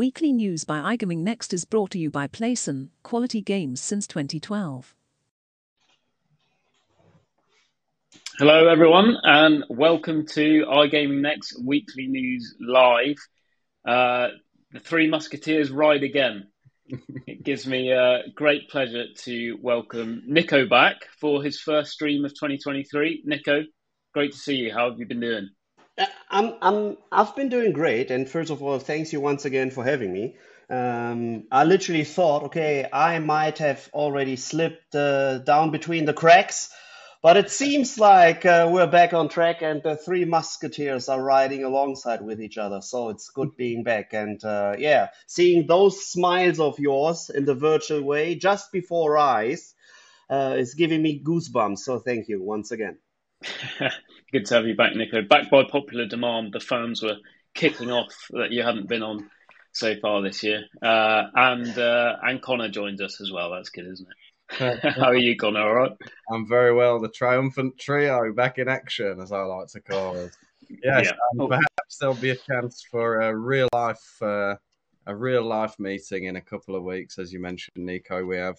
Weekly news by iGaming Next is brought to you by Playson, quality games since 2012. Hello, everyone, and welcome to iGaming Next Weekly News Live. Uh, the Three Musketeers ride again. it gives me a great pleasure to welcome Nico back for his first stream of 2023. Nico, great to see you. How have you been doing? Uh, I'm, I'm, I've been doing great. And first of all, thanks you once again for having me. Um, I literally thought, okay, I might have already slipped uh, down between the cracks, but it seems like uh, we're back on track and the three musketeers are riding alongside with each other. So it's good being back. And uh, yeah, seeing those smiles of yours in the virtual way just before eyes uh, is giving me goosebumps. So thank you once again. Good to have you back, Nico. Back by popular demand, the fans were kicking off that you hadn't been on so far this year, uh, and uh, and Conor joins us as well. That's good, isn't it? How are you, Conor? All right. I'm very well. The triumphant trio back in action, as I like to call it. Yes, yeah. oh. perhaps there'll be a chance for a real life, uh, a real life meeting in a couple of weeks, as you mentioned, Nico. We have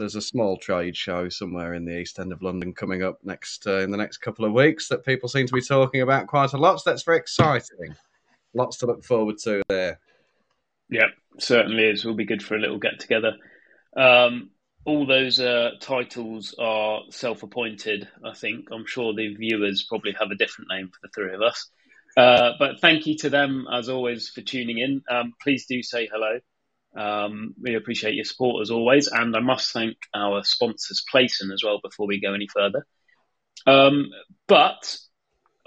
there's a small trade show somewhere in the east end of London coming up next uh, in the next couple of weeks that people seem to be talking about quite a lot. So that's very exciting. Lots to look forward to there. Yeah, certainly is. Will be good for a little get together. Um, all those uh, titles are self-appointed. I think I'm sure the viewers probably have a different name for the three of us. Uh, but thank you to them as always for tuning in. Um, please do say hello. Um, we appreciate your support as always, and I must thank our sponsors, Playson, as well, before we go any further. Um, but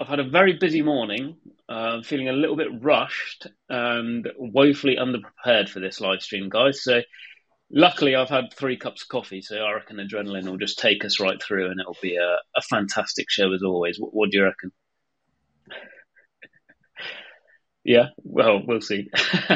I've had a very busy morning, uh, feeling a little bit rushed and woefully underprepared for this live stream, guys. So, luckily, I've had three cups of coffee, so I reckon adrenaline will just take us right through, and it'll be a, a fantastic show as always. What, what do you reckon? Yeah, well, we'll see.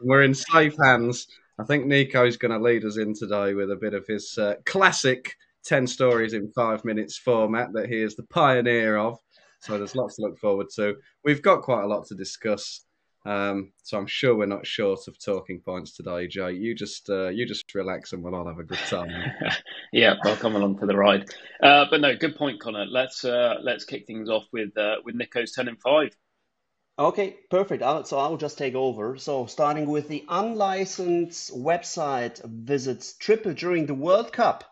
We're in safe hands. I think Nico's going to lead us in today with a bit of his uh, classic 10 stories in five minutes format that he is the pioneer of. So there's lots to look forward to. We've got quite a lot to discuss. Um, so I'm sure we're not short of talking points today, Jay. You just uh, you just relax and we'll all have a good time. yeah, I'll come along for the ride. Uh, but no, good point, Conor. Let's uh, let's kick things off with uh, with Nico's ten and five. Okay, perfect. I'll, so I'll just take over. So starting with the unlicensed website visits triple during the World Cup.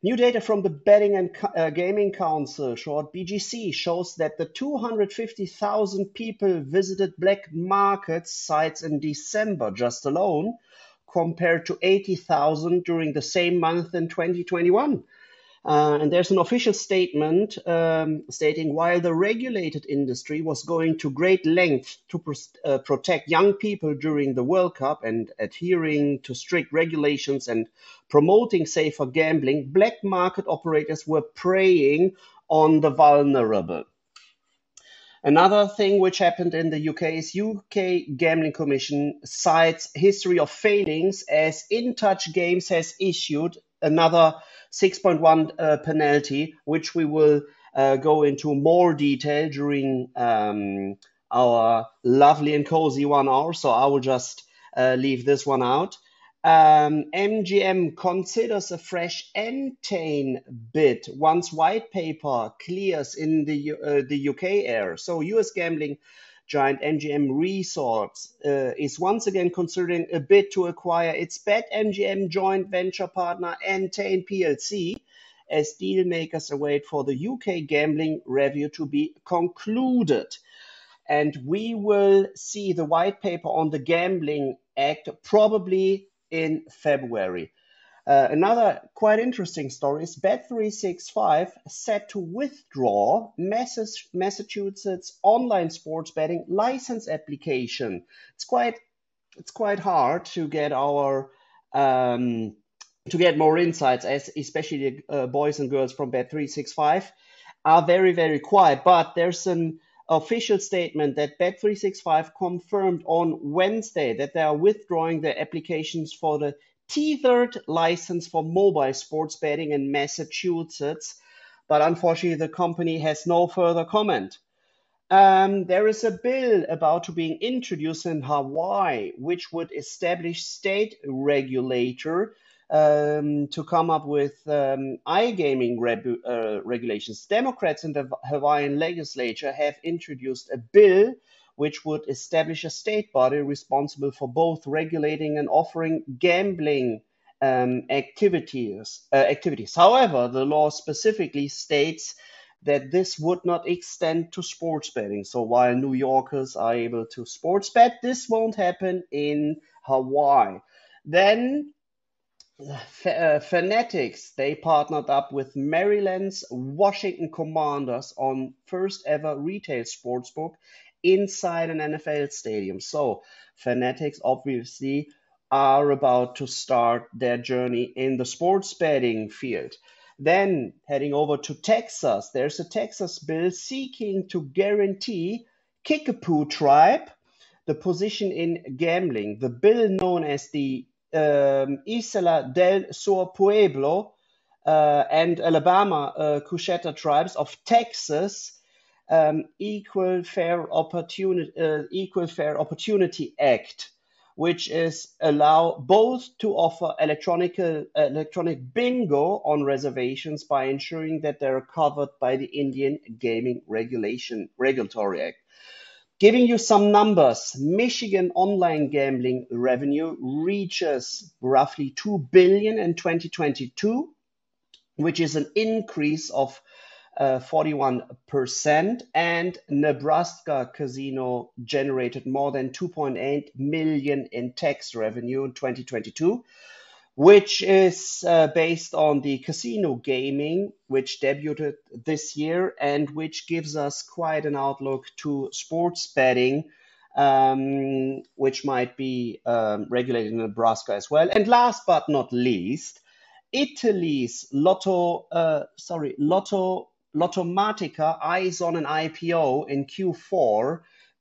New data from the Betting and uh, Gaming Council, short BGC, shows that the 250,000 people visited black market sites in December just alone, compared to 80,000 during the same month in 2021. Uh, and there's an official statement um, stating while the regulated industry was going to great length to uh, protect young people during the World Cup and adhering to strict regulations and promoting safer gambling, black market operators were preying on the vulnerable. Another thing which happened in the UK is UK Gambling Commission cites history of failings as InTouch Games has issued another 6.1 uh, penalty, which we will uh, go into more detail during um, our lovely and cozy one hour. So I will just uh, leave this one out. Um, MGM considers a fresh Entain bid once white paper clears in the uh, the UK air. So US gambling giant MGM Resorts uh, is once again considering a bid to acquire its BetMGM joint venture partner Entain PLC as deal makers await for the UK gambling review to be concluded. And we will see the white paper on the Gambling Act probably in February. Uh, another quite interesting story is Bet365 set to withdraw Massachusetts online sports betting license application. It's quite it's quite hard to get our um, to get more insights, as especially the uh, boys and girls from Bet365 are very very quiet. But there's an official statement that Bet365 confirmed on Wednesday that they are withdrawing their applications for the tethered license for mobile sports betting in Massachusetts, but unfortunately, the company has no further comment. Um, there is a bill about to be introduced in Hawaii, which would establish state regulator um, to come up with um, iGaming re- uh, regulations. Democrats in the Hawaiian legislature have introduced a bill which would establish a state body responsible for both regulating and offering gambling um, activities. Uh, activities. However, the law specifically states that this would not extend to sports betting. So while New Yorkers are able to sports bet, this won't happen in Hawaii. Then uh, Fanatics, they partnered up with Maryland's Washington Commanders on first ever retail sportsbook inside an NFL stadium. So Fanatics obviously are about to start their journey in the sports betting field. Then heading over to Texas, there's a Texas bill seeking to guarantee Kickapoo tribe the position in gambling. The bill known as the um, Ysleta del Sur Pueblo uh, and Alabama uh, Coushatta tribes of Texas um, Equal Fair Opportunity uh, Equal Fair Opportunity Act, which is allow both to offer electronic electronic bingo on reservations by ensuring that they're covered by the Indian Gaming Regulation Regulatory Act. Giving you some numbers, Michigan online gambling revenue reaches roughly 2 billion in 2022, which is an increase of uh, 41%, and Nebraska Casino generated more than 2.8 million in tax revenue in 2022, which is uh, based on the casino gaming, which debuted this year and which gives us quite an outlook to sports betting, um, which might be um, regulated in Nebraska as well. And last but not least, Italy's Lotto, uh, sorry, Lotto Lottomatica eyes on an IPO in Q4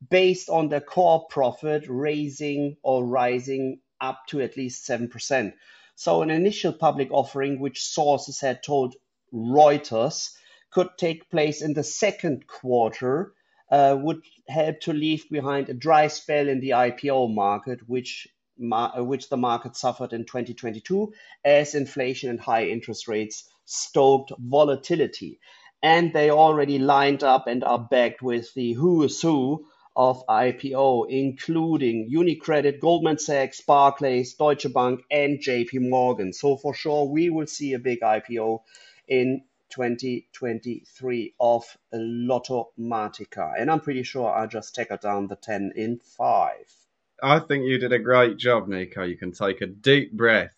based on their core profit raising or rising up to at least 7%. So an initial public offering, which sources had told Reuters could take place in the second quarter, uh, would help to leave behind a dry spell in the IPO market, which uh, which the market suffered in 2022 as inflation and high interest rates stoked volatility. And they already lined up and are backed with the who is who of IPO, including UniCredit, Goldman Sachs, Barclays, Deutsche Bank, and JP Morgan. So for sure, we will see a big IPO in 2023 of Lottomatica. And I'm pretty sure I just tackled down the 10 in 5. I think you did a great job, Nico. You can take a deep breath.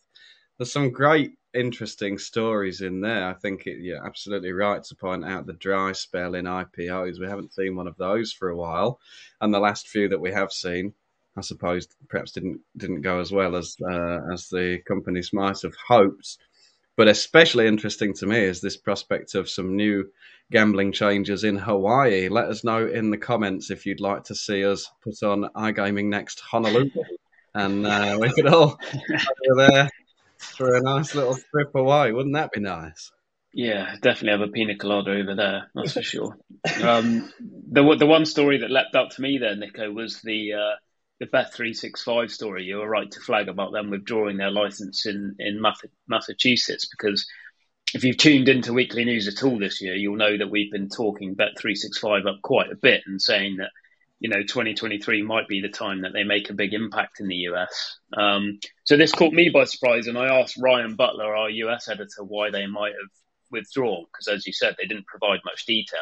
There's some great interesting stories in there. I think it, you're absolutely right to point out the dry spell in IPOs. We haven't seen one of those for a while, and the last few that we have seen, I suppose, perhaps didn't didn't go as well as uh, as the companies might have hoped. But especially interesting to me is this prospect of some new gambling changes in Hawaii. Let us know in the comments if you'd like to see us put on iGaming Next Honolulu. And uh, we could all there for a nice little trip away. Wouldn't that be nice? Yeah, definitely have a pina colada over there. That's for sure. Um, the the one story that leapt up to me there, Nico, was the uh, the Bet three six five story. You were right to flag about them withdrawing their license in in Massachusetts because if you've tuned into weekly news at all this year, you'll know that we've been talking Bet three six five up quite a bit and saying that you know 2023 might be the time that they make a big impact in the US. Um, so this caught me by surprise, and I asked Ryan Butler, our US editor, why they might have withdrawn because, as you said, they didn't provide much detail.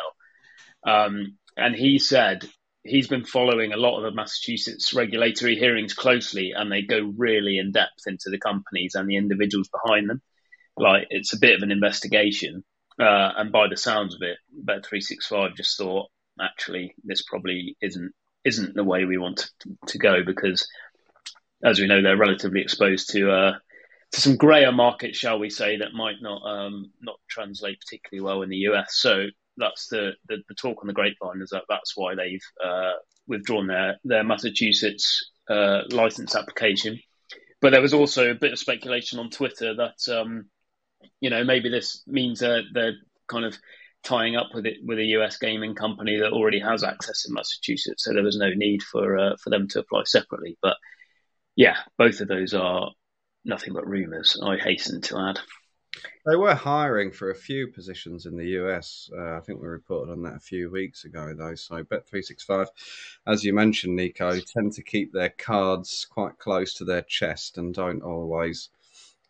Um, and he said he's been following a lot of the Massachusetts regulatory hearings closely, and they go really in depth into the companies and the individuals behind them. Like it's a bit of an investigation. Uh, and by the sounds of it, Bet365 just thought, actually this probably isn't isn't the way we want to, to go because, as we know, they're relatively exposed to uh, to some grayer markets, shall we say, that might not um, not translate particularly well in the US. So that's the, the, the talk on the grapevine is that that's why they've uh, withdrawn their their Massachusetts uh, license application. But there was also a bit of speculation on Twitter that um, you know maybe this means that they're kind of tying up with it with a US gaming company that already has access in Massachusetts, so there was no need for uh, for them to apply separately. But yeah, both of those are nothing but rumours. I hasten to add. They were hiring for a few positions in the US. Uh, I think we reported on that a few weeks ago, though. So Bet365, as you mentioned, Nico, tend to keep their cards quite close to their chest and don't always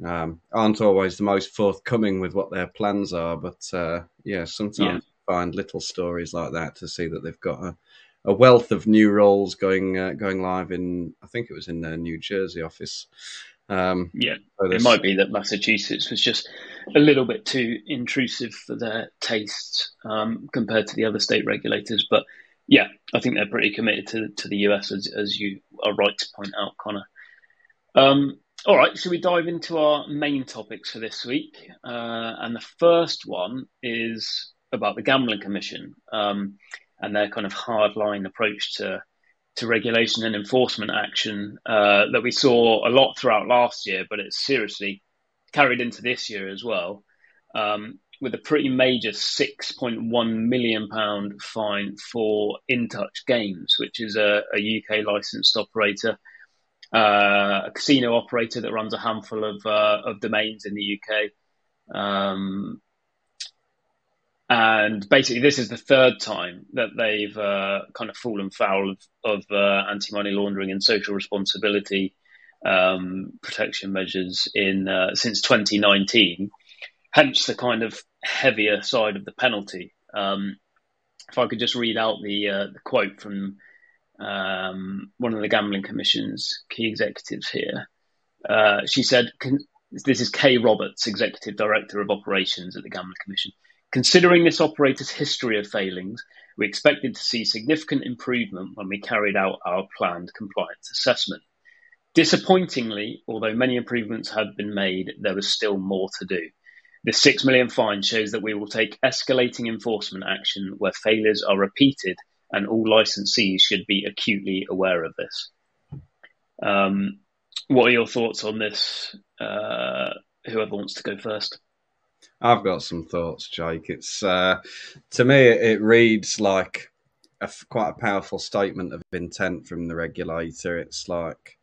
um, aren't always the most forthcoming with what their plans are. But uh, yeah, sometimes yeah. find little stories like that to see that they've got a, a wealth of new roles going uh, going live in. I think it was in their New Jersey office. Um, yeah, so it might be that Massachusetts was just a little bit too intrusive for their tastes um, compared to the other state regulators. But yeah, I think they're pretty committed to to the US, as, as you are right to point out, Conor. Um, all right, so we dive into our main topics for this week? Uh, and the first one is about the Gambling Commission um, and their kind of hardline approach to to regulation and enforcement action uh, that we saw a lot throughout last year, but it's seriously carried into this year as well, um, with a pretty major £6.1 million fine for InTouch Games, which is a, a UK licensed operator a casino operator that runs a handful of uh, of domains in the UK. Um, and basically, this is the third time that they've uh, kind of fallen foul of, of uh, anti money laundering and social responsibility um, protection measures in uh, since 2019. Hence, the kind of heavier side of the penalty. Um, if I could just read out the, uh, the quote from um, one of the Gambling Commission's key executives here. Uh, she said, This is Kay Roberts, Executive Director of Operations at the Gambling Commission. Considering this operator's history of failings, we expected to see significant improvement when we carried out our planned compliance assessment. Disappointingly, although many improvements had been made, there was still more to do. The 6 million fine shows that we will take escalating enforcement action where failures are repeated and all licensees should be acutely aware of this. Um, what are your thoughts on this? Uh, whoever wants to go first. I've got some thoughts, Jake. It's uh, to me, it reads like a, quite a powerful statement of intent from the regulator. It's like,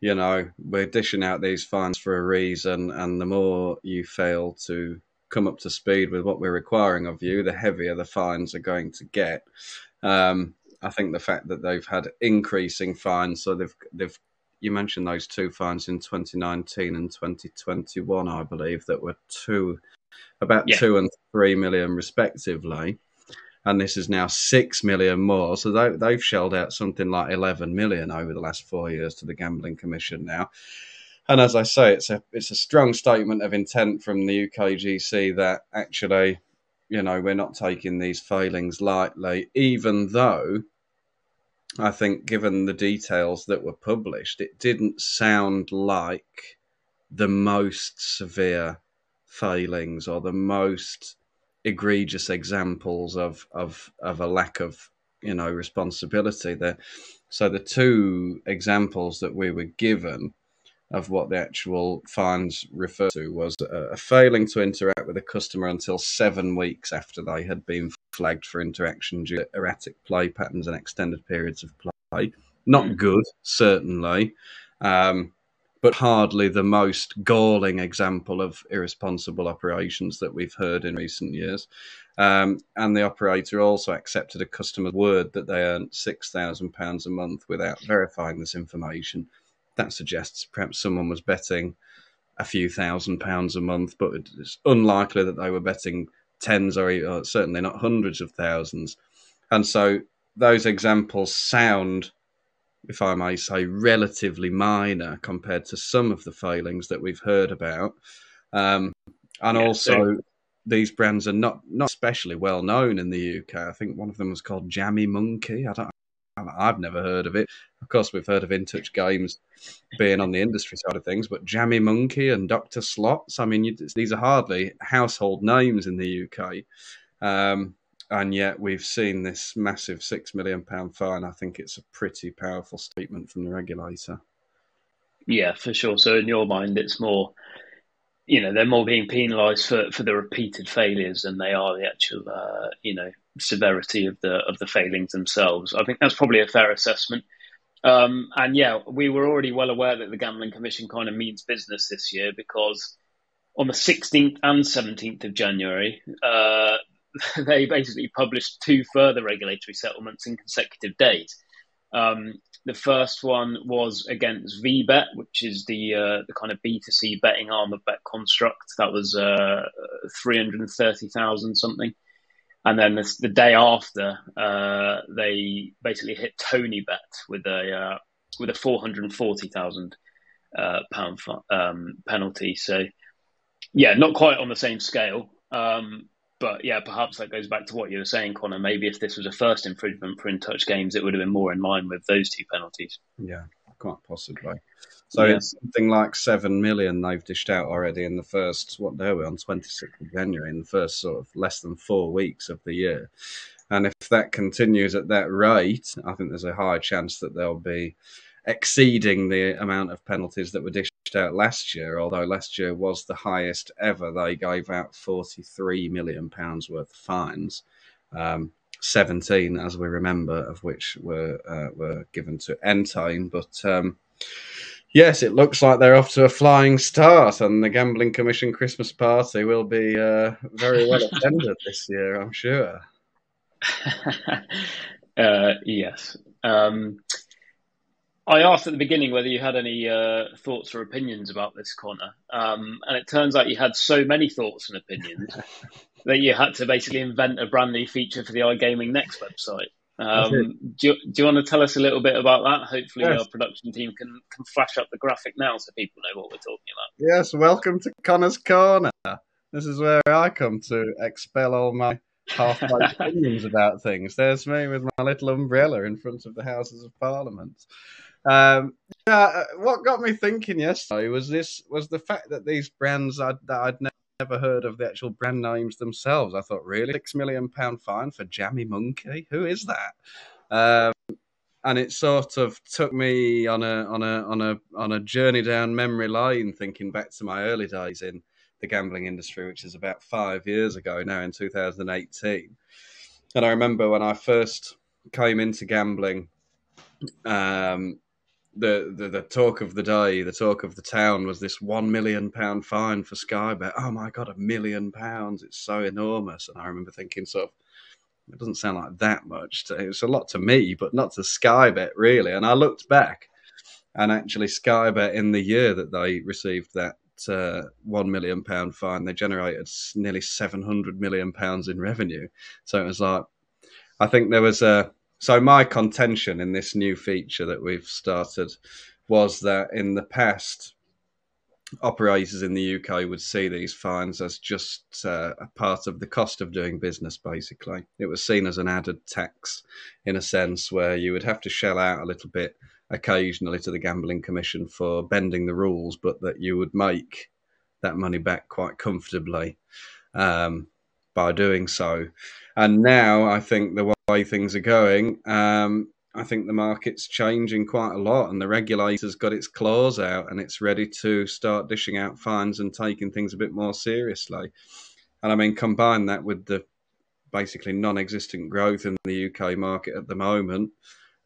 you know, we're dishing out these fines for a reason, and the more you fail to come up to speed with what we're requiring of you, the heavier the fines are going to get. Um, I think the fact that they've had increasing fines, so they've they've you mentioned those two fines in 2019 and 2021, I believe, that were two about yeah. two and three million respectively, and this is now six million more. So they, they've shelled out something like 11 million over the last four years to the Gambling Commission now. And as I say, it's a it's a strong statement of intent from the UKGC that actually you know, we're not taking these failings lightly, even though I think, given the details that were published, it didn't sound like the most severe failings or the most egregious examples of of of a lack of you know responsibility there. So the two examples that we were given of what the actual fines refer to was a failing to interact with a customer until seven weeks after they had been flagged for interaction due to erratic play patterns and extended periods of play. Not mm. good, certainly, um, but hardly the most galling example of irresponsible operations that we've heard in recent years. Um, and the operator also accepted a customer's word that they earned £6,000 a month without verifying this information that suggests perhaps someone was betting a few thousand pounds a month, but it's unlikely that they were betting tens or, or certainly not hundreds of thousands. And so those examples sound, if I may say, relatively minor compared to some of the failings that we've heard about. Um, and yeah, also, so- these brands are not not especially well known in the UK. I think one of them was called Jammy Monkey. I don't I've never heard of it. Of course, we've heard of InTouch Games being on the industry side of things, but Jammy Monkey and Dr. Slots, I mean, you, these are hardly household names in the UK. Um, and yet we've seen this massive £6 million fine. I think it's a pretty powerful statement from the regulator. Yeah, for sure. So, in your mind, it's more you know they're more being penalised for, for the repeated failures than they are the actual uh, you know severity of the of the failings themselves. I think that's probably a fair assessment. Um, and yeah, we were already well aware that the Gambling Commission kind of means business this year because on the 16th and 17th of January, uh, they basically published two further regulatory settlements in consecutive days. Um, the first one was against VBet, which is the uh, the kind of B2C betting arm of BetConstruct. That was uh, 330,000 something. And then the, the day after, uh, they basically hit TonyBet with a uh, with a 440,000 uh, pound um, penalty. So, yeah, not quite on the same scale. Um, but yeah, perhaps that goes back to what you were saying, Conor. Maybe if this was a first infringement for InTouch Games, it would have been more in line with those two penalties. Yeah, quite possibly. So yeah. it's something like seven million they've dished out already in the first what day were we on twenty sixth of January in the first sort of less than four weeks of the year. And if that continues at that rate, I think there's a high chance that they'll be exceeding the amount of penalties that were dished out last year, although last year was the highest ever. They gave out £43 million worth of fines. Um, 17, as we remember, of which were uh, were given to Entain. But um, yes, it looks like they're off to a flying start, and the Gambling Commission Christmas party will be uh, very well attended this year, I'm sure. uh, yes. Um, I asked at the beginning whether you had any uh, thoughts or opinions about this Conor, um, and it turns out you had so many thoughts and opinions that you had to basically invent a brand new feature for the iGaming Next website. Um, do, you, do you want to tell us a little bit about that? Hopefully, yes. our production team can, can flash up the graphic now so people know what we're talking about. Yes, welcome to Conor's Corner. This is where I come to expel all my half opinions about things. There's me with my little umbrella in front of the Houses of Parliament. Um, yeah, uh, what got me thinking yesterday was this was the fact that these brands I'd, that I'd never heard of the actual brand names themselves. I thought, really, six million pound fine for Jammy Monkey? Who is that? Um, and it sort of took me on a on a on a on a journey down memory lane, thinking back to my early days in the gambling industry, which is about five years ago now, in 2018. And I remember when I first came into gambling. Um, the, the, the talk of the day, the talk of the town was this one million pound fine for Sky Bet. Oh my god, a million pounds! It's so enormous. And I remember thinking, sort of, it doesn't sound like that much. To, it's a lot to me, but not to Sky Bet really. And I looked back, and actually, Sky Bet in the year that they received that uh, one million pound fine, they generated nearly seven hundred million pounds in revenue. So it was like, I think there was a so my contention in this new feature that we've started was that in the past, operators in the UK would see these fines as just uh, a part of the cost of doing business, basically. It was seen as an added tax in a sense where you would have to shell out a little bit occasionally to the Gambling Commission for bending the rules, but that you would make that money back quite comfortably um, by doing so. And now I think the way things are going, um, I think the market's changing quite a lot, and the regulator's got its claws out and it's ready to start dishing out fines and taking things a bit more seriously. And I mean, combine that with the basically non-existent growth in the UK market at the moment,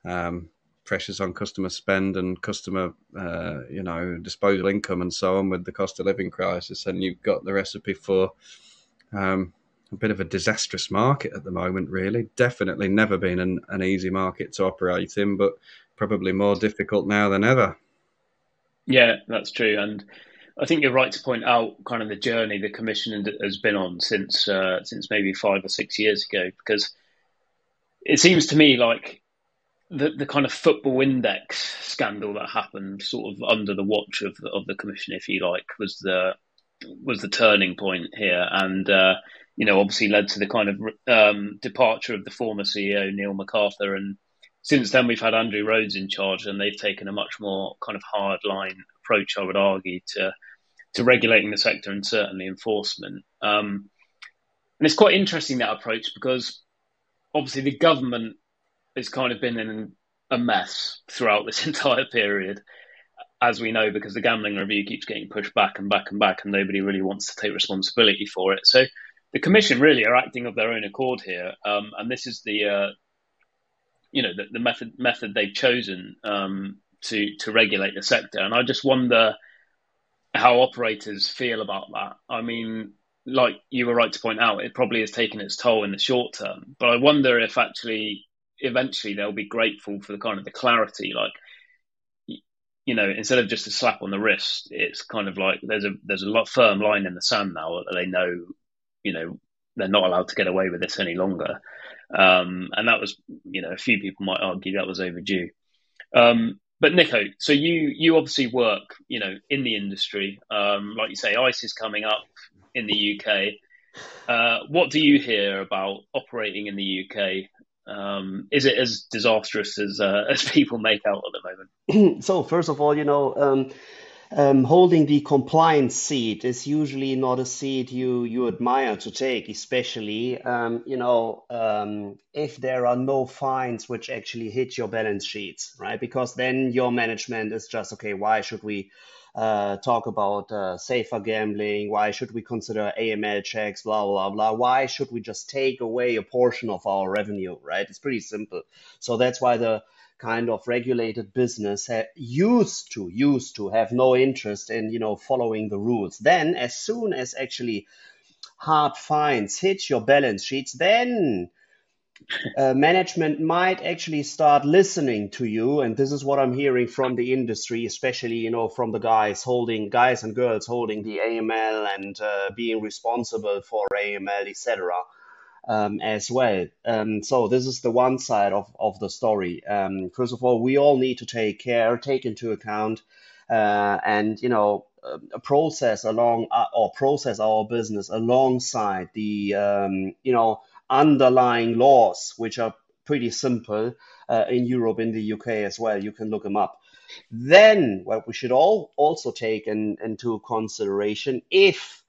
um, pressures on customer spend and customer, uh, you know, disposable income and so on with the cost of living crisis, and you've got the recipe for um, a bit of a disastrous market at the moment, really. Definitely never been an, an easy market to operate in, but probably more difficult now than ever. Yeah, that's true. And I think you're right to point out kind of the journey the commission has been on since uh, since maybe five or six years ago, because it seems to me like the the kind of football index scandal that happened sort of under the watch of of the commission, if you like, was the was the turning point here, and uh, you know, obviously led to the kind of um, departure of the former CEO Neil McArthur, and since then we've had Andrew Rhodes in charge, and they've taken a much more kind of hard line approach, I would argue, to to regulating the sector and certainly enforcement. Um, and it's quite interesting that approach because obviously the government has kind of been in a mess throughout this entire period. as we know, because the gambling review keeps getting pushed back and back and back, and nobody really wants to take responsibility for it. So the commission really are acting of their own accord here, um, and this is the uh, you know the, the, method method they've chosen um, to to regulate the sector. And I just wonder how operators feel about that. I mean, like you were right to point out, it probably has taken its toll in the short term, but I wonder if actually eventually they'll be grateful for the kind of the clarity, like you know, instead of just a slap on the wrist, it's kind of like there's a there's a lot firm line in the sand now that they know, you know, they're not allowed to get away with this any longer. Um, and that was, you know, a few people might argue that was overdue. Um, but Nico, so you you obviously work, you know, in the industry. Um, like you say, ICE is coming up in the UK. Uh, what do you hear about operating in the UK? Um, is it as disastrous as uh, as people make out at the moment? so first of all, you know, um, holding the compliance seat is usually not a seat you you admire to take, especially um, you know um, if there are no fines which actually hit your balance sheets, right? Because then your management is just okay. Why should we? Uh, talk about uh, safer gambling. Why should we consider AML checks? Blah blah blah. Why should we just take away a portion of our revenue? Right? It's pretty simple. So that's why the kind of regulated business ha- used to used to have no interest in you know following the rules. Then, as soon as actually hard fines hit your balance sheets, then uh, management might actually start listening to you and this is what i'm hearing from the industry especially you know from the guys holding guys and girls holding the aml and uh, being responsible for aml etc um, as well. Um, so this is the one side of, of the story. Um, first of all, we all need to take care, take into account, uh, and you know, uh, process along uh, or process our business alongside the um, you know underlying laws, which are pretty simple uh, in Europe, in the UK as well. You can look them up. Then, what we should all also take in, into consideration if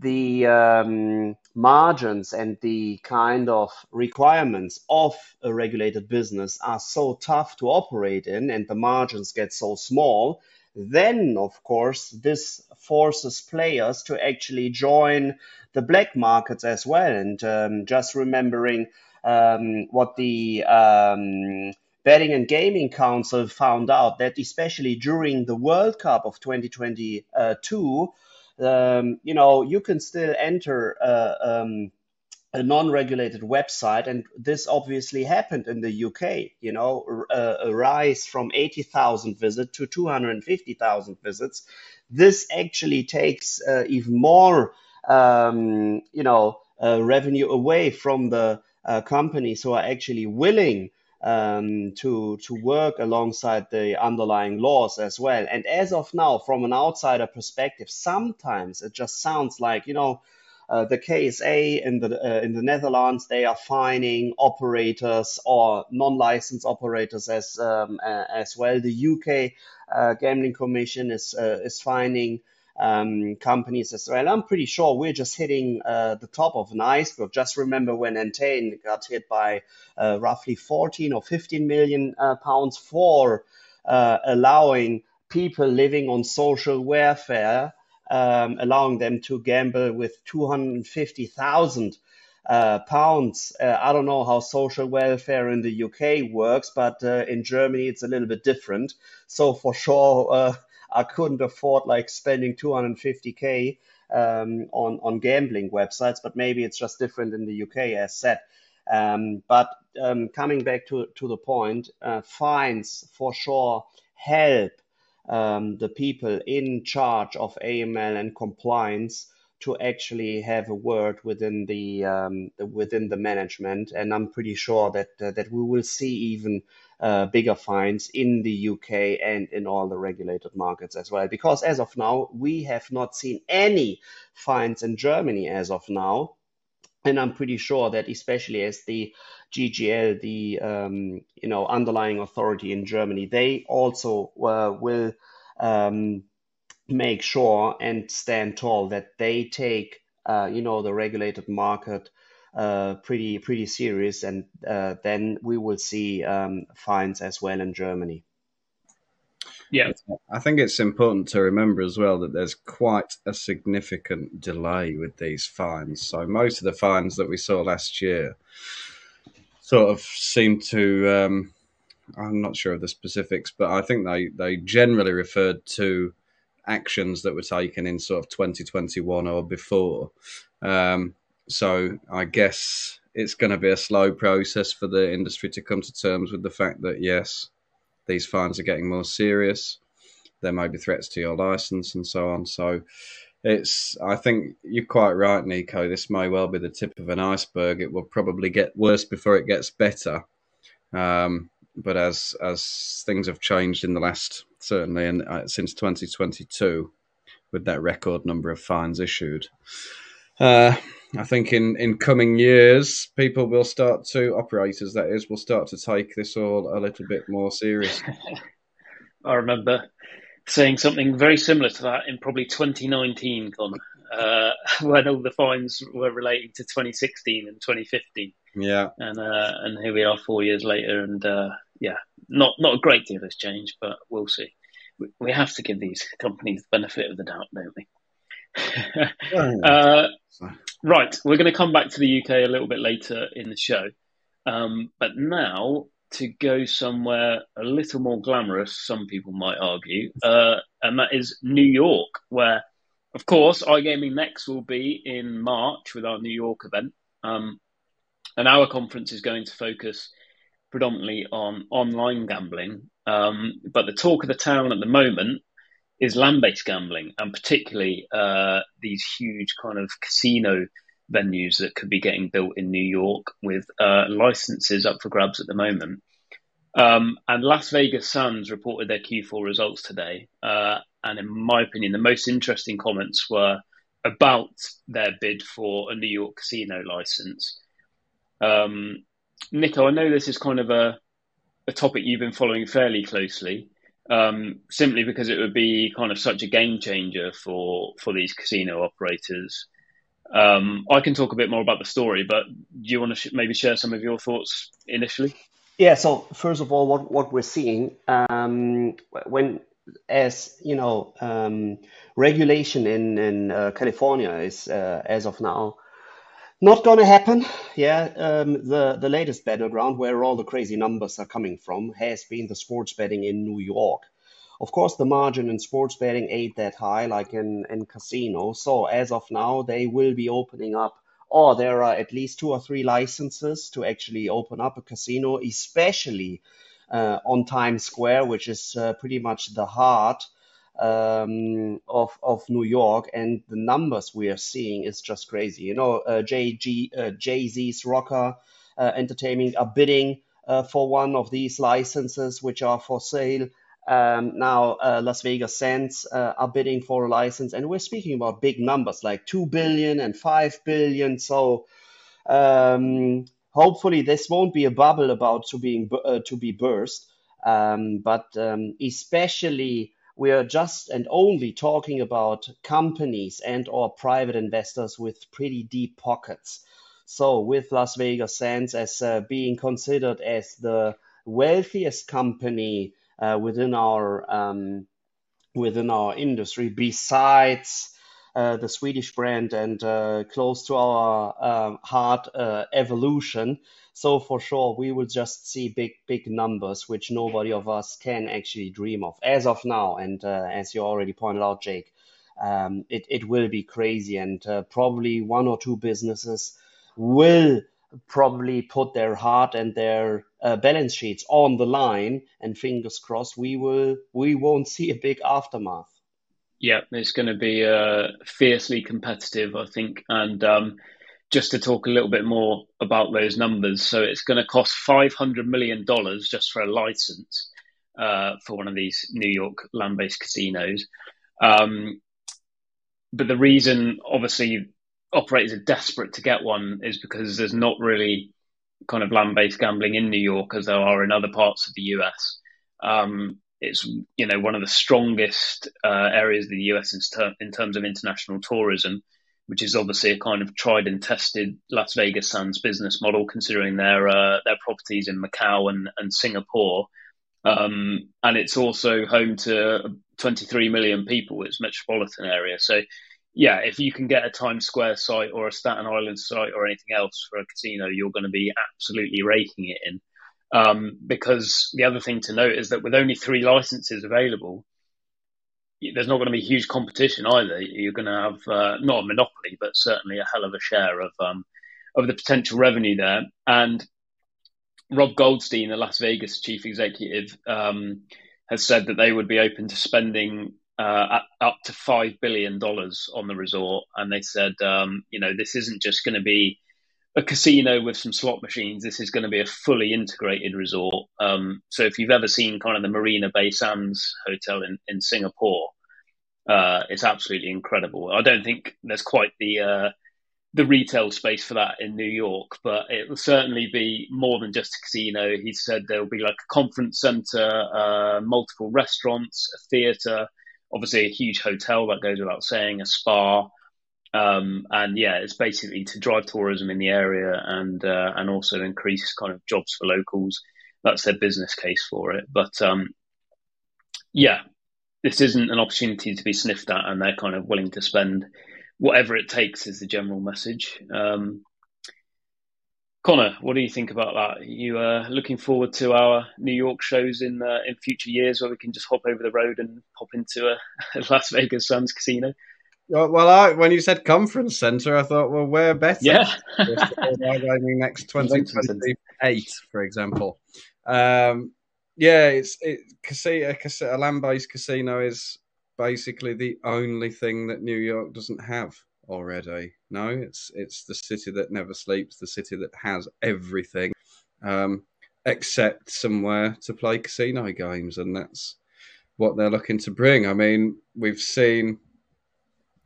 the um, margins and the kind of requirements of a regulated business are so tough to operate in and the margins get so small, then of course this forces players to actually join the black markets as well. And um, just remembering um, what the um, Betting and Gaming Council found out that especially during the World Cup of 2022, um, you know, you can still enter uh, um, a non-regulated website, and this obviously happened in the UK. You know, a, a rise from 80,000 visits to 250,000 visits. This actually takes uh, even more, um, you know, uh, revenue away from the uh, companies who are actually willing um, to to work alongside the underlying laws as well. And as of now, from an outsider perspective, sometimes it just sounds like you know. Uh, the KSA in the uh, in the Netherlands they are fining operators or non-licensed operators as um, as well. The UK uh, Gambling Commission is uh, is fining um, companies as well. I'm pretty sure we're just hitting uh, the top of an iceberg. Just remember when Entain got hit by uh, roughly 14 or 15 million uh, pounds for uh, allowing people living on social welfare, um, allowing them to gamble with 250,000 uh, pounds. Uh, I don't know how social welfare in the UK works, but uh, in Germany it's a little bit different. So for sure, uh, I couldn't afford like spending 250k um, on on gambling websites, but maybe it's just different in the UK as said. Um, but um, coming back to to the point, uh, fines for sure help um, the people in charge of AML and compliance to actually have a word within the, um, within the management, and I'm pretty sure that uh, that we will see even uh, bigger fines in the UK and in all the regulated markets as well. Because as of now, we have not seen any fines in Germany as of now. And I'm pretty sure that especially as the GGL, the um, you know underlying authority in Germany, they also uh, will um, make sure and stand tall that they take uh, you know the regulated market uh, pretty pretty serious, and uh, then we will see um, fines as well in Germany. Yeah. I think it's important to remember as well that there's quite a significant delay with these fines. So most of the fines that we saw last year sort of seem to um, I'm not sure of the specifics, but I think they, they generally referred to actions that were taken in sort of 2021 or before. Um, so I guess it's going to be a slow process for the industry to come to terms with the fact that yes, these fines are getting more serious. There may be threats to your license and so on. So it's I think you're quite right, Nico. This may well be the tip of an iceberg. It will probably get worse before it gets better. Um, but as as things have changed in the last certainly and uh, since 2022, with that record number of fines issued, uh, I think in in coming years, people will start to operators that is will start to take this all a little bit more seriously. I remember saying something very similar to that in probably 2019, Conor, uh, when all the fines were relating to 2016 and 2015. Yeah, and uh, and here we are four years later, and uh, yeah, not not a great deal has changed, but we'll see. We, we have to give these companies the benefit of the doubt, don't we? uh, right, we're going to come back to the UK a little bit later in the show, um, but now to go somewhere a little more glamorous, some people might argue, uh, and that is New York, where, of course, iGaming Next will be in March with our New York event. Um, and our conference is going to focus predominantly on online gambling. Um, but the talk of the town at the moment is land based gambling, and particularly uh, these huge kind of casino venues that could be getting built in New York with uh, licenses up for grabs at the moment. Um, and Las Vegas Sands reported their Q4 results today. Uh, and in my opinion, the most interesting comments were about their bid for a New York casino license. Um, Nico, I know this is kind of a, a topic you've been following fairly closely, um, simply because it would be kind of such a game changer for, for these casino operators. Um, I can talk a bit more about the story, but do you want to sh- maybe share some of your thoughts initially? Yeah. So first of all, what what we're seeing um, when as you know um, regulation in in uh, California is uh, as of now not going to happen. Yeah, um, the the latest battleground where all the crazy numbers are coming from has been the sports betting in New York. Of course, the margin in sports betting ain't that high like in in casino. So as of now, they will be opening up, or there are at least two or three licenses to actually open up a casino, especially uh, on Times Square, which is uh, pretty much the heart um, of of New York, and the numbers we are seeing is just crazy. You know, uh, JG, uh, Jay Z's Rocker uh, Entertainment are bidding uh, for one of these licenses, which are for sale. Um, now, uh, Las Vegas Sands uh, are bidding for a license, and we're speaking about big numbers like two billion and five billion. So. Um, hopefully, this won't be a bubble about to being to be burst, um, but um, especially we are just and only talking about companies and or private investors with pretty deep pockets. So with Las Vegas Sands as uh, being considered as the wealthiest company uh, within our um, within our industry, besides the Swedish brand and uh, close to our uh, heart, uh, Evolution, so for sure, we will just see big, big numbers, which nobody of us can actually dream of as of now. And uh, as you already pointed out, Jake, um, it, it will be crazy. And uh, probably one or two businesses will probably put their heart and their uh, balance sheets on the line. And fingers crossed, we will we won't see a big aftermath. Yeah, it's going to be uh, fiercely competitive, I think, and um, just to talk a little bit more about those numbers. So it's going to cost $500 million just for a license uh, for one of these New York land based casinos. Um, but the reason, obviously, operators are desperate to get one is because there's not really kind of land based gambling in New York as there are in other parts of the US. Um, it's you know one of the strongest uh, areas of the US in, ter- in terms of international tourism which is obviously a kind of tried and tested Las Vegas Sands business model, considering their uh, their properties in Macau and, and Singapore Um, and it's also home to 23 million people. It's metropolitan area. So, yeah, if you can get a Times Square site or a Staten Island site or anything else for a casino, you're going to be absolutely raking it in. Um, because the other thing to note is that with only three licenses available, there's not going to be huge competition either. You're going to have uh, not a monopoly, but certainly a hell of a share of um, of the potential revenue there. And Rob Goldstein, the Las Vegas chief executive, um, has said that they would be open to spending uh, up to five billion dollars on the resort. And they said, um, you know, this isn't just going to be a casino with some slot machines. This is going to be a fully integrated resort. Um, so if you've ever seen kind of the Marina Bay Sands Hotel in, in Singapore, uh, it's absolutely incredible. I don't think there's quite the uh, the retail space for that in New York, but it will certainly be more than just a casino. He said there will be like a conference center, uh, multiple restaurants, a theater, obviously a huge hotel that goes without saying, a spa. Um, and yeah, it's basically to drive tourism in the area and uh, and also increase kind of jobs for locals. That's their business case for it. But um, yeah, this isn't an opportunity to be sniffed at, and they're kind of willing to spend whatever it takes. Is the general message. Um, Conor, what do you think about that? Are you uh, looking forward to our New York shows in uh, in future years, where we can just hop over the road and pop into a, Las Vegas Sands casino? Well, I, when you said conference center, I thought, well, where better? Yeah. gaming next 2028, for example. Um, yeah, it's it, casino, a land-based casino is basically the only thing that New York doesn't have already. No, it's it's the city that never sleeps, the city that has everything, um, except somewhere to play casino games, and that's what they're looking to bring. I mean, we've seen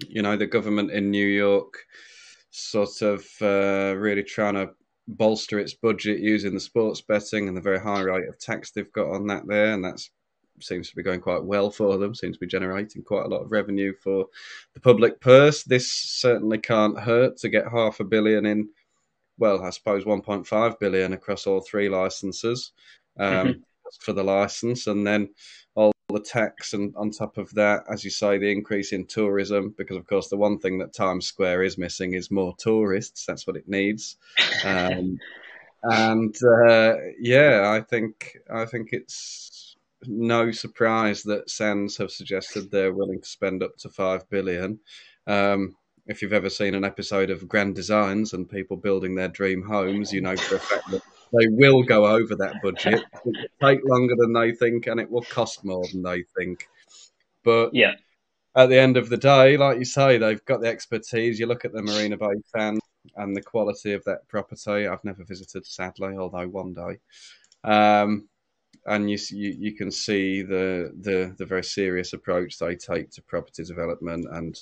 you know, the government in New York sort of uh, really trying to bolster its budget using the sports betting and the very high rate of tax they've got on that there, and that seems to be going quite well for them. Seems to be generating quite a lot of revenue for the public purse. This certainly can't hurt to get half a billion in. Well, I suppose 1.5 billion across all three licenses um, mm-hmm. for the license, and then all the tax and on top of that, as you say, the increase in tourism, because of course the one thing that Times Square is missing is more tourists. That's what it needs. Um, and uh, yeah, I think I think it's no surprise that Sands have suggested they're willing to spend up to five billion. Um, if you've ever seen an episode of Grand Designs and people building their dream homes, you know for a fact that they will go over that budget. it will take longer than they think, and it will cost more than they think. But yeah, at the end of the day, like you say, they've got the expertise. You look at the Marina Bay Sands and the quality of that property. I've never visited, sadly, although one day. Um, and you, you you can see the the the very serious approach they take to property development and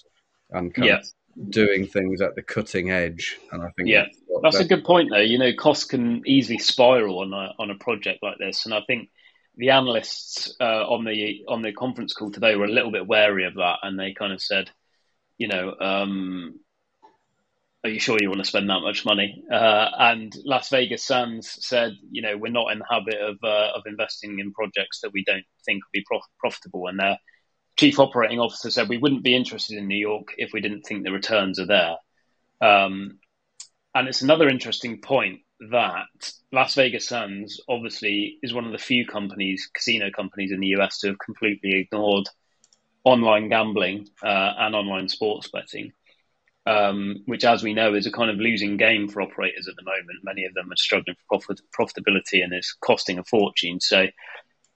and yeah. Doing things at the cutting edge. And I think yeah, that's, that's a good point though. You know, costs can easily spiral on a on a project like this, and I think the analysts uh, on the on the conference call today were a little bit wary of that, and they kind of said, you know, um, are you sure you want to spend that much money? Uh, and Las Vegas Sands said, you know, we're not in the habit of uh, of investing in projects that we don't think will be prof- profitable, and their chief operating officer said we wouldn't be interested in New York if we didn't think the returns are there. Um, and it's another interesting point that Las Vegas Sands obviously is one of the few companies, casino companies in the US, to have completely ignored online gambling uh, and online sports betting, um, which, as we know, is a kind of losing game for operators at the moment. Many of them are struggling for profit, profitability and it's costing a fortune. So,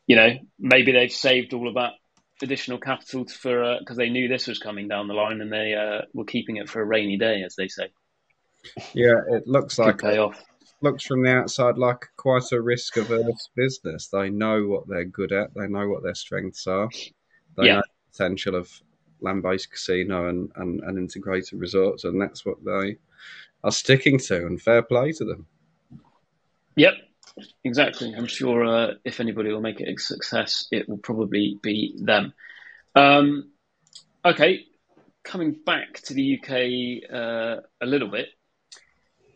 you know, maybe they've saved all of that additional capital for because uh, they knew this was coming down the line and they uh, were keeping it for a rainy day, as they say. Yeah, it looks like pay off. Looks from the outside like quite a risk averse business. They know what they're good at. They know what their strengths are. They yeah. know the potential of land-based casino and, and, and integrated resorts, and that's what they are sticking to. And fair play to them. Yep, exactly. I'm sure uh, if anybody will make it a success, it will probably be them. Um, okay, coming back to the UK uh, a little bit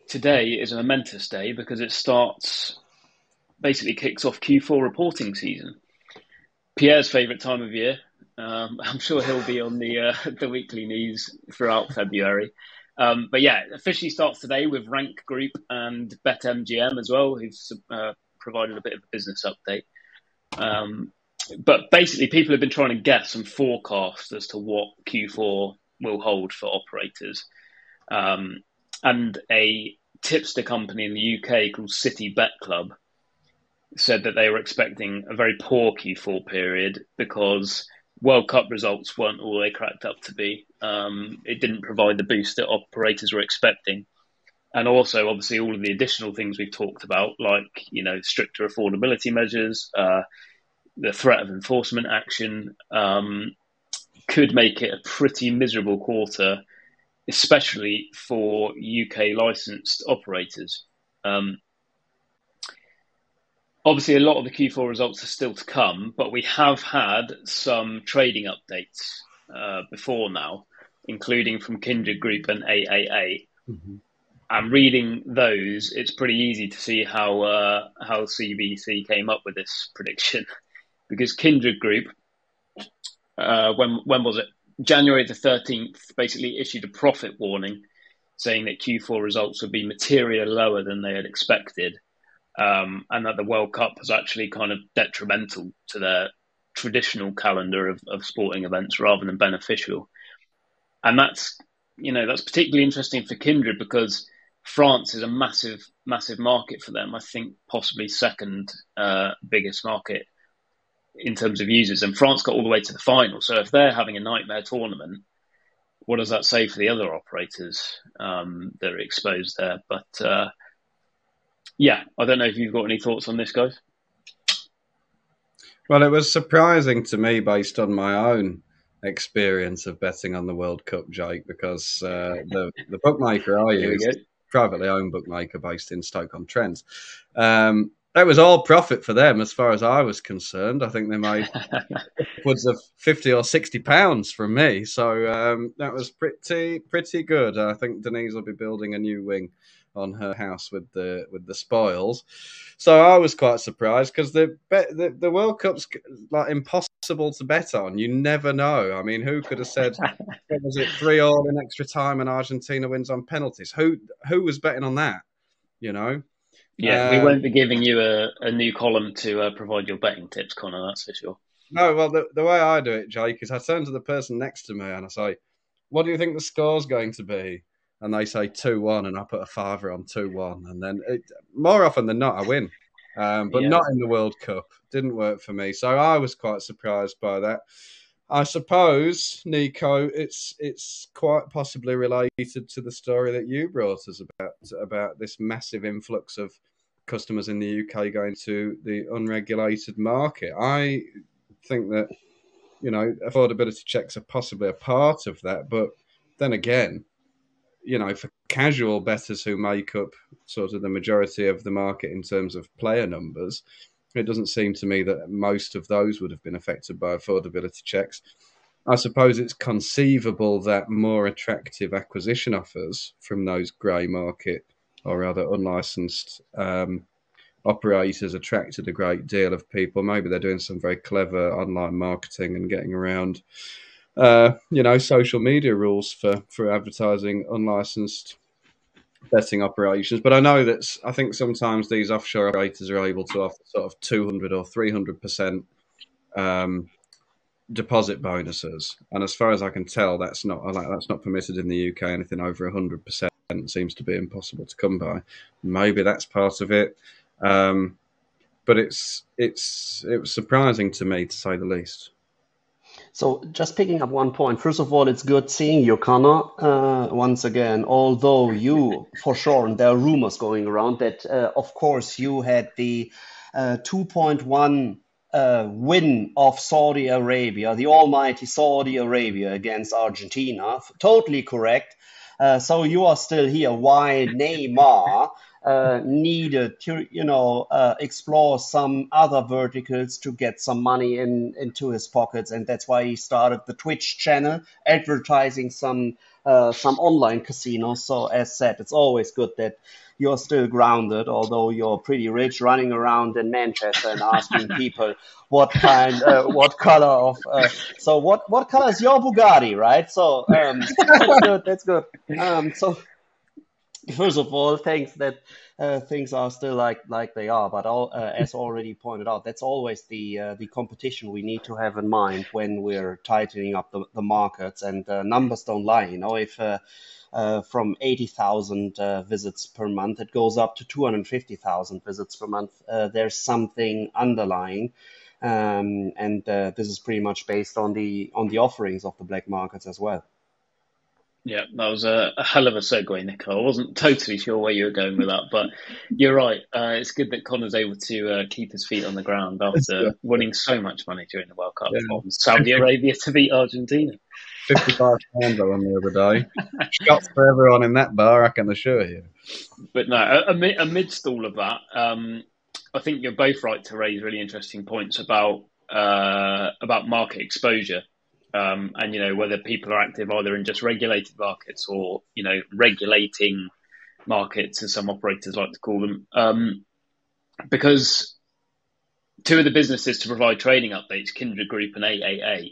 today is a momentous day because it starts basically kicks off Q4 reporting season. Pierre's favourite time of year. Um, I'm sure he'll be on the uh, the weekly news throughout February. Um, but yeah, officially starts today with Rank Group and BetMGM as well, who's uh, provided a bit of a business update. Um, but basically, people have been trying to guess and forecast as to what Q4 will hold for operators. Um, and a tipster company in the UK called City Bet Club said that they were expecting a very poor Q4 period because World Cup results weren't all they cracked up to be. Um, it didn't provide the boost that operators were expecting. And also, obviously, all of the additional things we've talked about, like you know, stricter affordability measures, uh, the threat of enforcement action, um, could make it a pretty miserable quarter, especially for UK licensed operators. Um, Obviously, a lot of the Q4 results are still to come, but we have had some trading updates uh, before now, including from Kindred Group and 888. Mm-hmm. And reading those, it's pretty easy to see how uh, how CBC came up with this prediction, because Kindred Group, uh, when when was it? January the thirteenth, basically issued a profit warning, saying that Q4 results would be materially lower than they had expected um, and that the World Cup was actually kind of detrimental to their traditional calendar of, of sporting events rather than beneficial. And that's you know that's particularly interesting for Kindred because France is a massive massive market for them. I think possibly second uh, biggest market in terms of users. And France got all the way to the final. So if they're having a nightmare tournament, what does that say for the other operators um, that are exposed there? But uh, yeah, I don't know if you've got any thoughts on this, guys. Well, it was surprising to me based on my own experience of betting on the World Cup, Jake, because uh, the the bookmaker I use, privately owned bookmaker based in Stoke on Trent, um, that was all profit for them as far as I was concerned. I think they made upwards of fifty or sixty pounds from me, so um, that was pretty pretty good. I think Denise will be building a new wing on her house with the with the spoils. So I was quite surprised because the, the the World Cup's like impossible to bet on. You never know. I mean, who could have said was it three all in extra time and Argentina wins on penalties? Who who was betting on that? You know. Yeah, um, we won't be giving you a, a new column to uh, provide your betting tips, Conor. That's for sure. No, well, the, the way I do it, Jake, is I turn to the person next to me and I say, "What do you think the score's going to be?" And they say 2 1, and I put a father on 2 1. And then it, more often than not, I win. Um, but yeah. not in the World Cup. Didn't work for me. So I was quite surprised by that. I suppose, Nico, it's it's quite possibly related to the story that you brought us about about this massive influx of customers in the UK going to the unregulated market. I think that you know affordability checks are possibly a part of that, but then again, you know, for casual bettors who make up sort of the majority of the market in terms of player numbers, it doesn't seem to me that most of those would have been affected by affordability checks. I suppose it's conceivable that more attractive acquisition offers from those grey market or rather unlicensed um, operators attracted a great deal of people. Maybe they're doing some very clever online marketing and getting around uh, you know, social media rules for for advertising unlicensed betting operations. But I know that I think sometimes these offshore operators are able to offer sort of two hundred or three hundred percent um, deposit bonuses, and as far as I can tell, that's not that's not permitted in the UK. Anything over hundred percent seems to be impossible to come by. Maybe that's part of it. Um, but it's it's it was surprising to me to say the least. So just picking up one point. First of all, it's good seeing you, Conor, uh, once again. Although you, for sure, and there are rumors going around that, uh, of course, you had the uh, 2.1 uh, win of Saudi Arabia, the almighty Saudi Arabia against Argentina. Totally correct. Uh, so you are still here. Why Neymar uh, needed to, you know, uh, explore some other verticals to get some money in into his pockets, and that's why he started the Twitch channel, advertising some uh, some online casinos. So as said, it's always good that you're still grounded, although you're pretty rich, running around in Manchester and asking people what kind, uh, what color of. Uh, so what what color is your Bugatti, right? So um, that's good. That's good. Um, so first of all, thanks that uh, things are still like like they are. But all, uh, as already pointed out, that's always the uh, the competition we need to have in mind when we're tightening up the, the markets. And uh, numbers don't lie. You know, if uh, uh, from 80,000 visits per month, it goes up to 250,000 visits per month. there's something underlying. Um, and this is pretty much based on the on the offerings of the black markets as well. Yeah, that was a, a, hell of a segue, Nico. I wasn't totally sure where you were going with that, but you're right. Uh, it's good that Conor's able to uh, keep his feet on the ground after winning so much money during the World Cup yeah. from Saudi Arabia to beat Argentina. 55 pounds I won the other day. Shots for everyone in that bar, I can assure you. But no, amid, amidst all of that, um, I think you're both right to raise really interesting points about uh, about market exposure um, and you know whether people are active either in just regulated markets or you know regulating markets, as some operators like to call them, um, because two of the businesses to provide trading updates, Kindred Group and 888,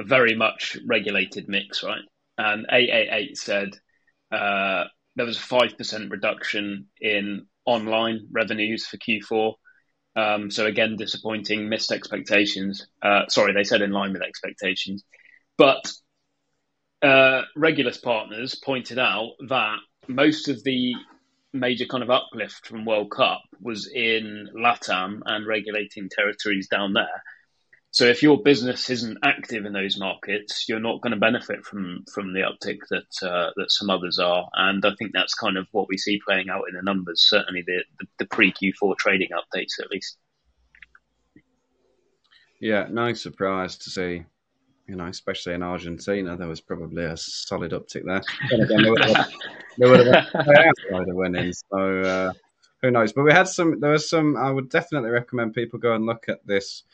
are very much regulated mix, right? And 888 said uh, there was a five percent reduction in online revenues for Q4. Um, so again, disappointing, missed expectations. Uh, sorry, they said in line with expectations. But uh, Regulus partners pointed out that most of the major kind of uplift from World Cup was in LATAM and regulating territories down there. So if your business isn't active in those markets, you're not going to benefit from from the uptick that uh, that some others are, and I think that's kind of what we see playing out in the numbers. Certainly, the the, the pre Q4 trading updates, at least. Yeah, no surprise to see. You know, especially in Argentina, there was probably a solid uptick there. Then again, so uh, who knows? But we had some. There was some. I would definitely recommend people go and look at this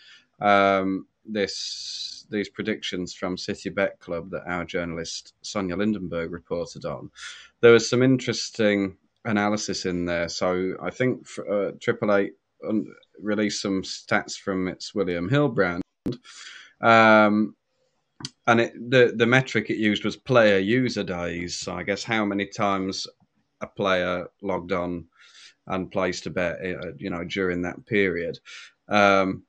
um, this these predictions from City Bet Club that our journalist Sonia Lindenberg reported on. There was some interesting analysis in there. So I think uh, Triple Eight released some stats from its William Hill brand. Um, and it, the the metric it used was player user days. So I guess how many times a player logged on and placed a bet, uh, you know, during that period. Um,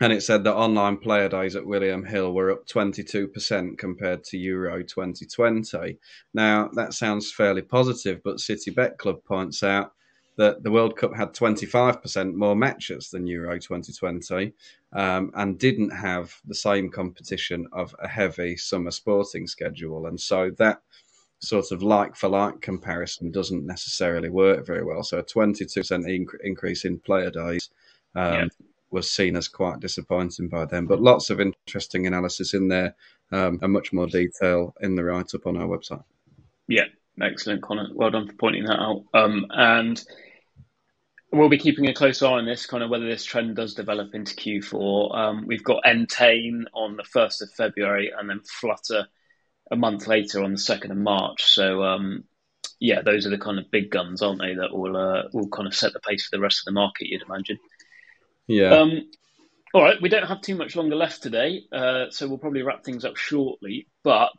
and it said that online player days at William Hill were up 22% compared to Euro 2020. Now, that sounds fairly positive, but City Bet Club points out that the World Cup had 25% more matches than Euro 2020 um, and didn't have the same competition of a heavy summer sporting schedule. And so that sort of like for like comparison doesn't necessarily work very well. So a 22% inc- increase in player days. Um, yeah was seen as quite disappointing by them. But lots of interesting analysis in there um, and much more detail in the write up on our website. Yeah, excellent, Conor. Well done for pointing that out. Um, and we'll be keeping a close eye on this, kind of whether this trend does develop into Q4. Um, we've got Entain on the 1st of February and then Flutter a month later on the 2nd of March. So, um, yeah, those are the kind of big guns, aren't they, that will uh, will kind of set the pace for the rest of the market, you'd imagine. Yeah. Um, all right, we don't have too much longer left today, uh, so we'll probably wrap things up shortly. But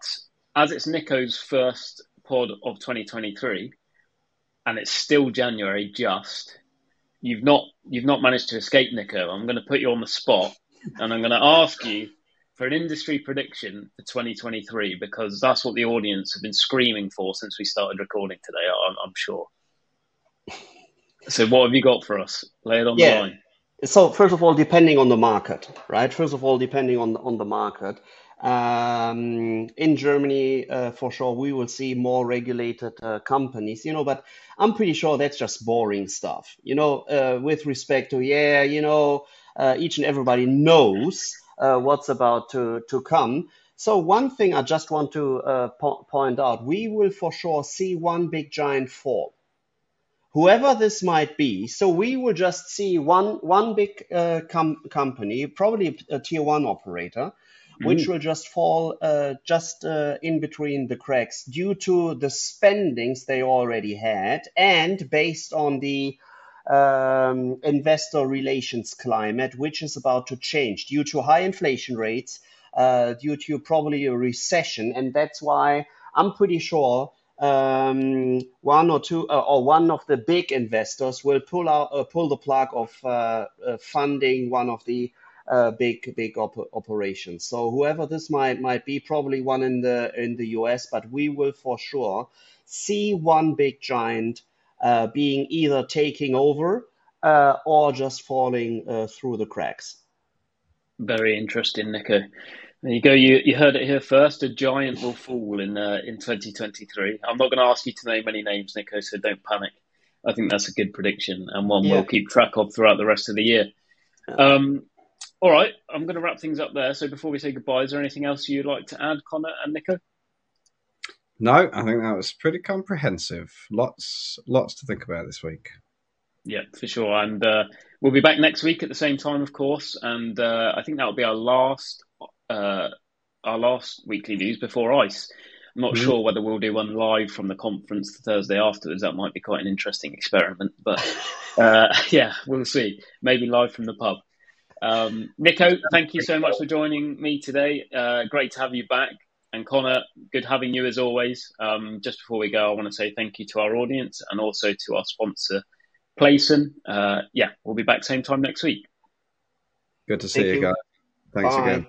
as it's Nico's first pod of 2023, and it's still January, just you've not you've not managed to escape Nico. I'm going to put you on the spot, and I'm going to ask you for an industry prediction for 2023 because that's what the audience have been screaming for since we started recording today. I'm, I'm sure. So, what have you got for us? Lay it on yeah. the line so first of all, depending on the market, right? First of all, depending on on the market, um, in Germany, uh, for sure, we will see more regulated uh, companies, you know. But I'm pretty sure that's just boring stuff, you know. Uh, with respect to yeah, you know, uh, each and everybody knows uh, what's about to to come. So one thing I just want to uh, po- point out: we will for sure see one big giant fall whoever this might be. So we will just see one one big uh, com- company, probably a tier one operator, which will just fall uh, just uh, in between the cracks due to the spendings they already had and based on the um, investor relations climate, which is about to change due to high inflation rates, uh, due to probably a recession. And that's why I'm pretty sure um, one or two uh, or one of the big investors will pull out uh, pull the plug of uh, uh funding one of the uh, big big op- operations. So whoever this might might be, probably one in the in the US, but we will for sure see one big giant being either taking over or just falling through the cracks. Very interesting, Nico. There you go. You you heard it here first. A giant will fall in uh, in 2023. I'm not going to ask you to name any names, Nico, so don't panic. I think that's a good prediction and one yeah. we'll keep track of throughout the rest of the year. Um, all right, I'm going to wrap things up there. So before we say goodbye, is there anything else you'd like to add, Conor and Nico? No, I think that was pretty comprehensive. Lots, lots to think about this week. Yeah, for sure. And uh, we'll be back next week at the same time, of course. And uh, I think that will be our last uh, our last weekly news before ICE. I'm not mm-hmm. sure whether we'll do one live from the conference the Thursday afterwards. That might be quite an interesting experiment, but uh, yeah, we'll see. Maybe live from the pub. Um, Nico, thank you so much for joining me today. Uh, great to have you back. And Conor, good having you as always. Um, just before we go, I want to say thank you to our audience and also to our sponsor, Playson. Uh, yeah, we'll be back same time next week. Good to see thank you, you guys. Thanks Bye. again.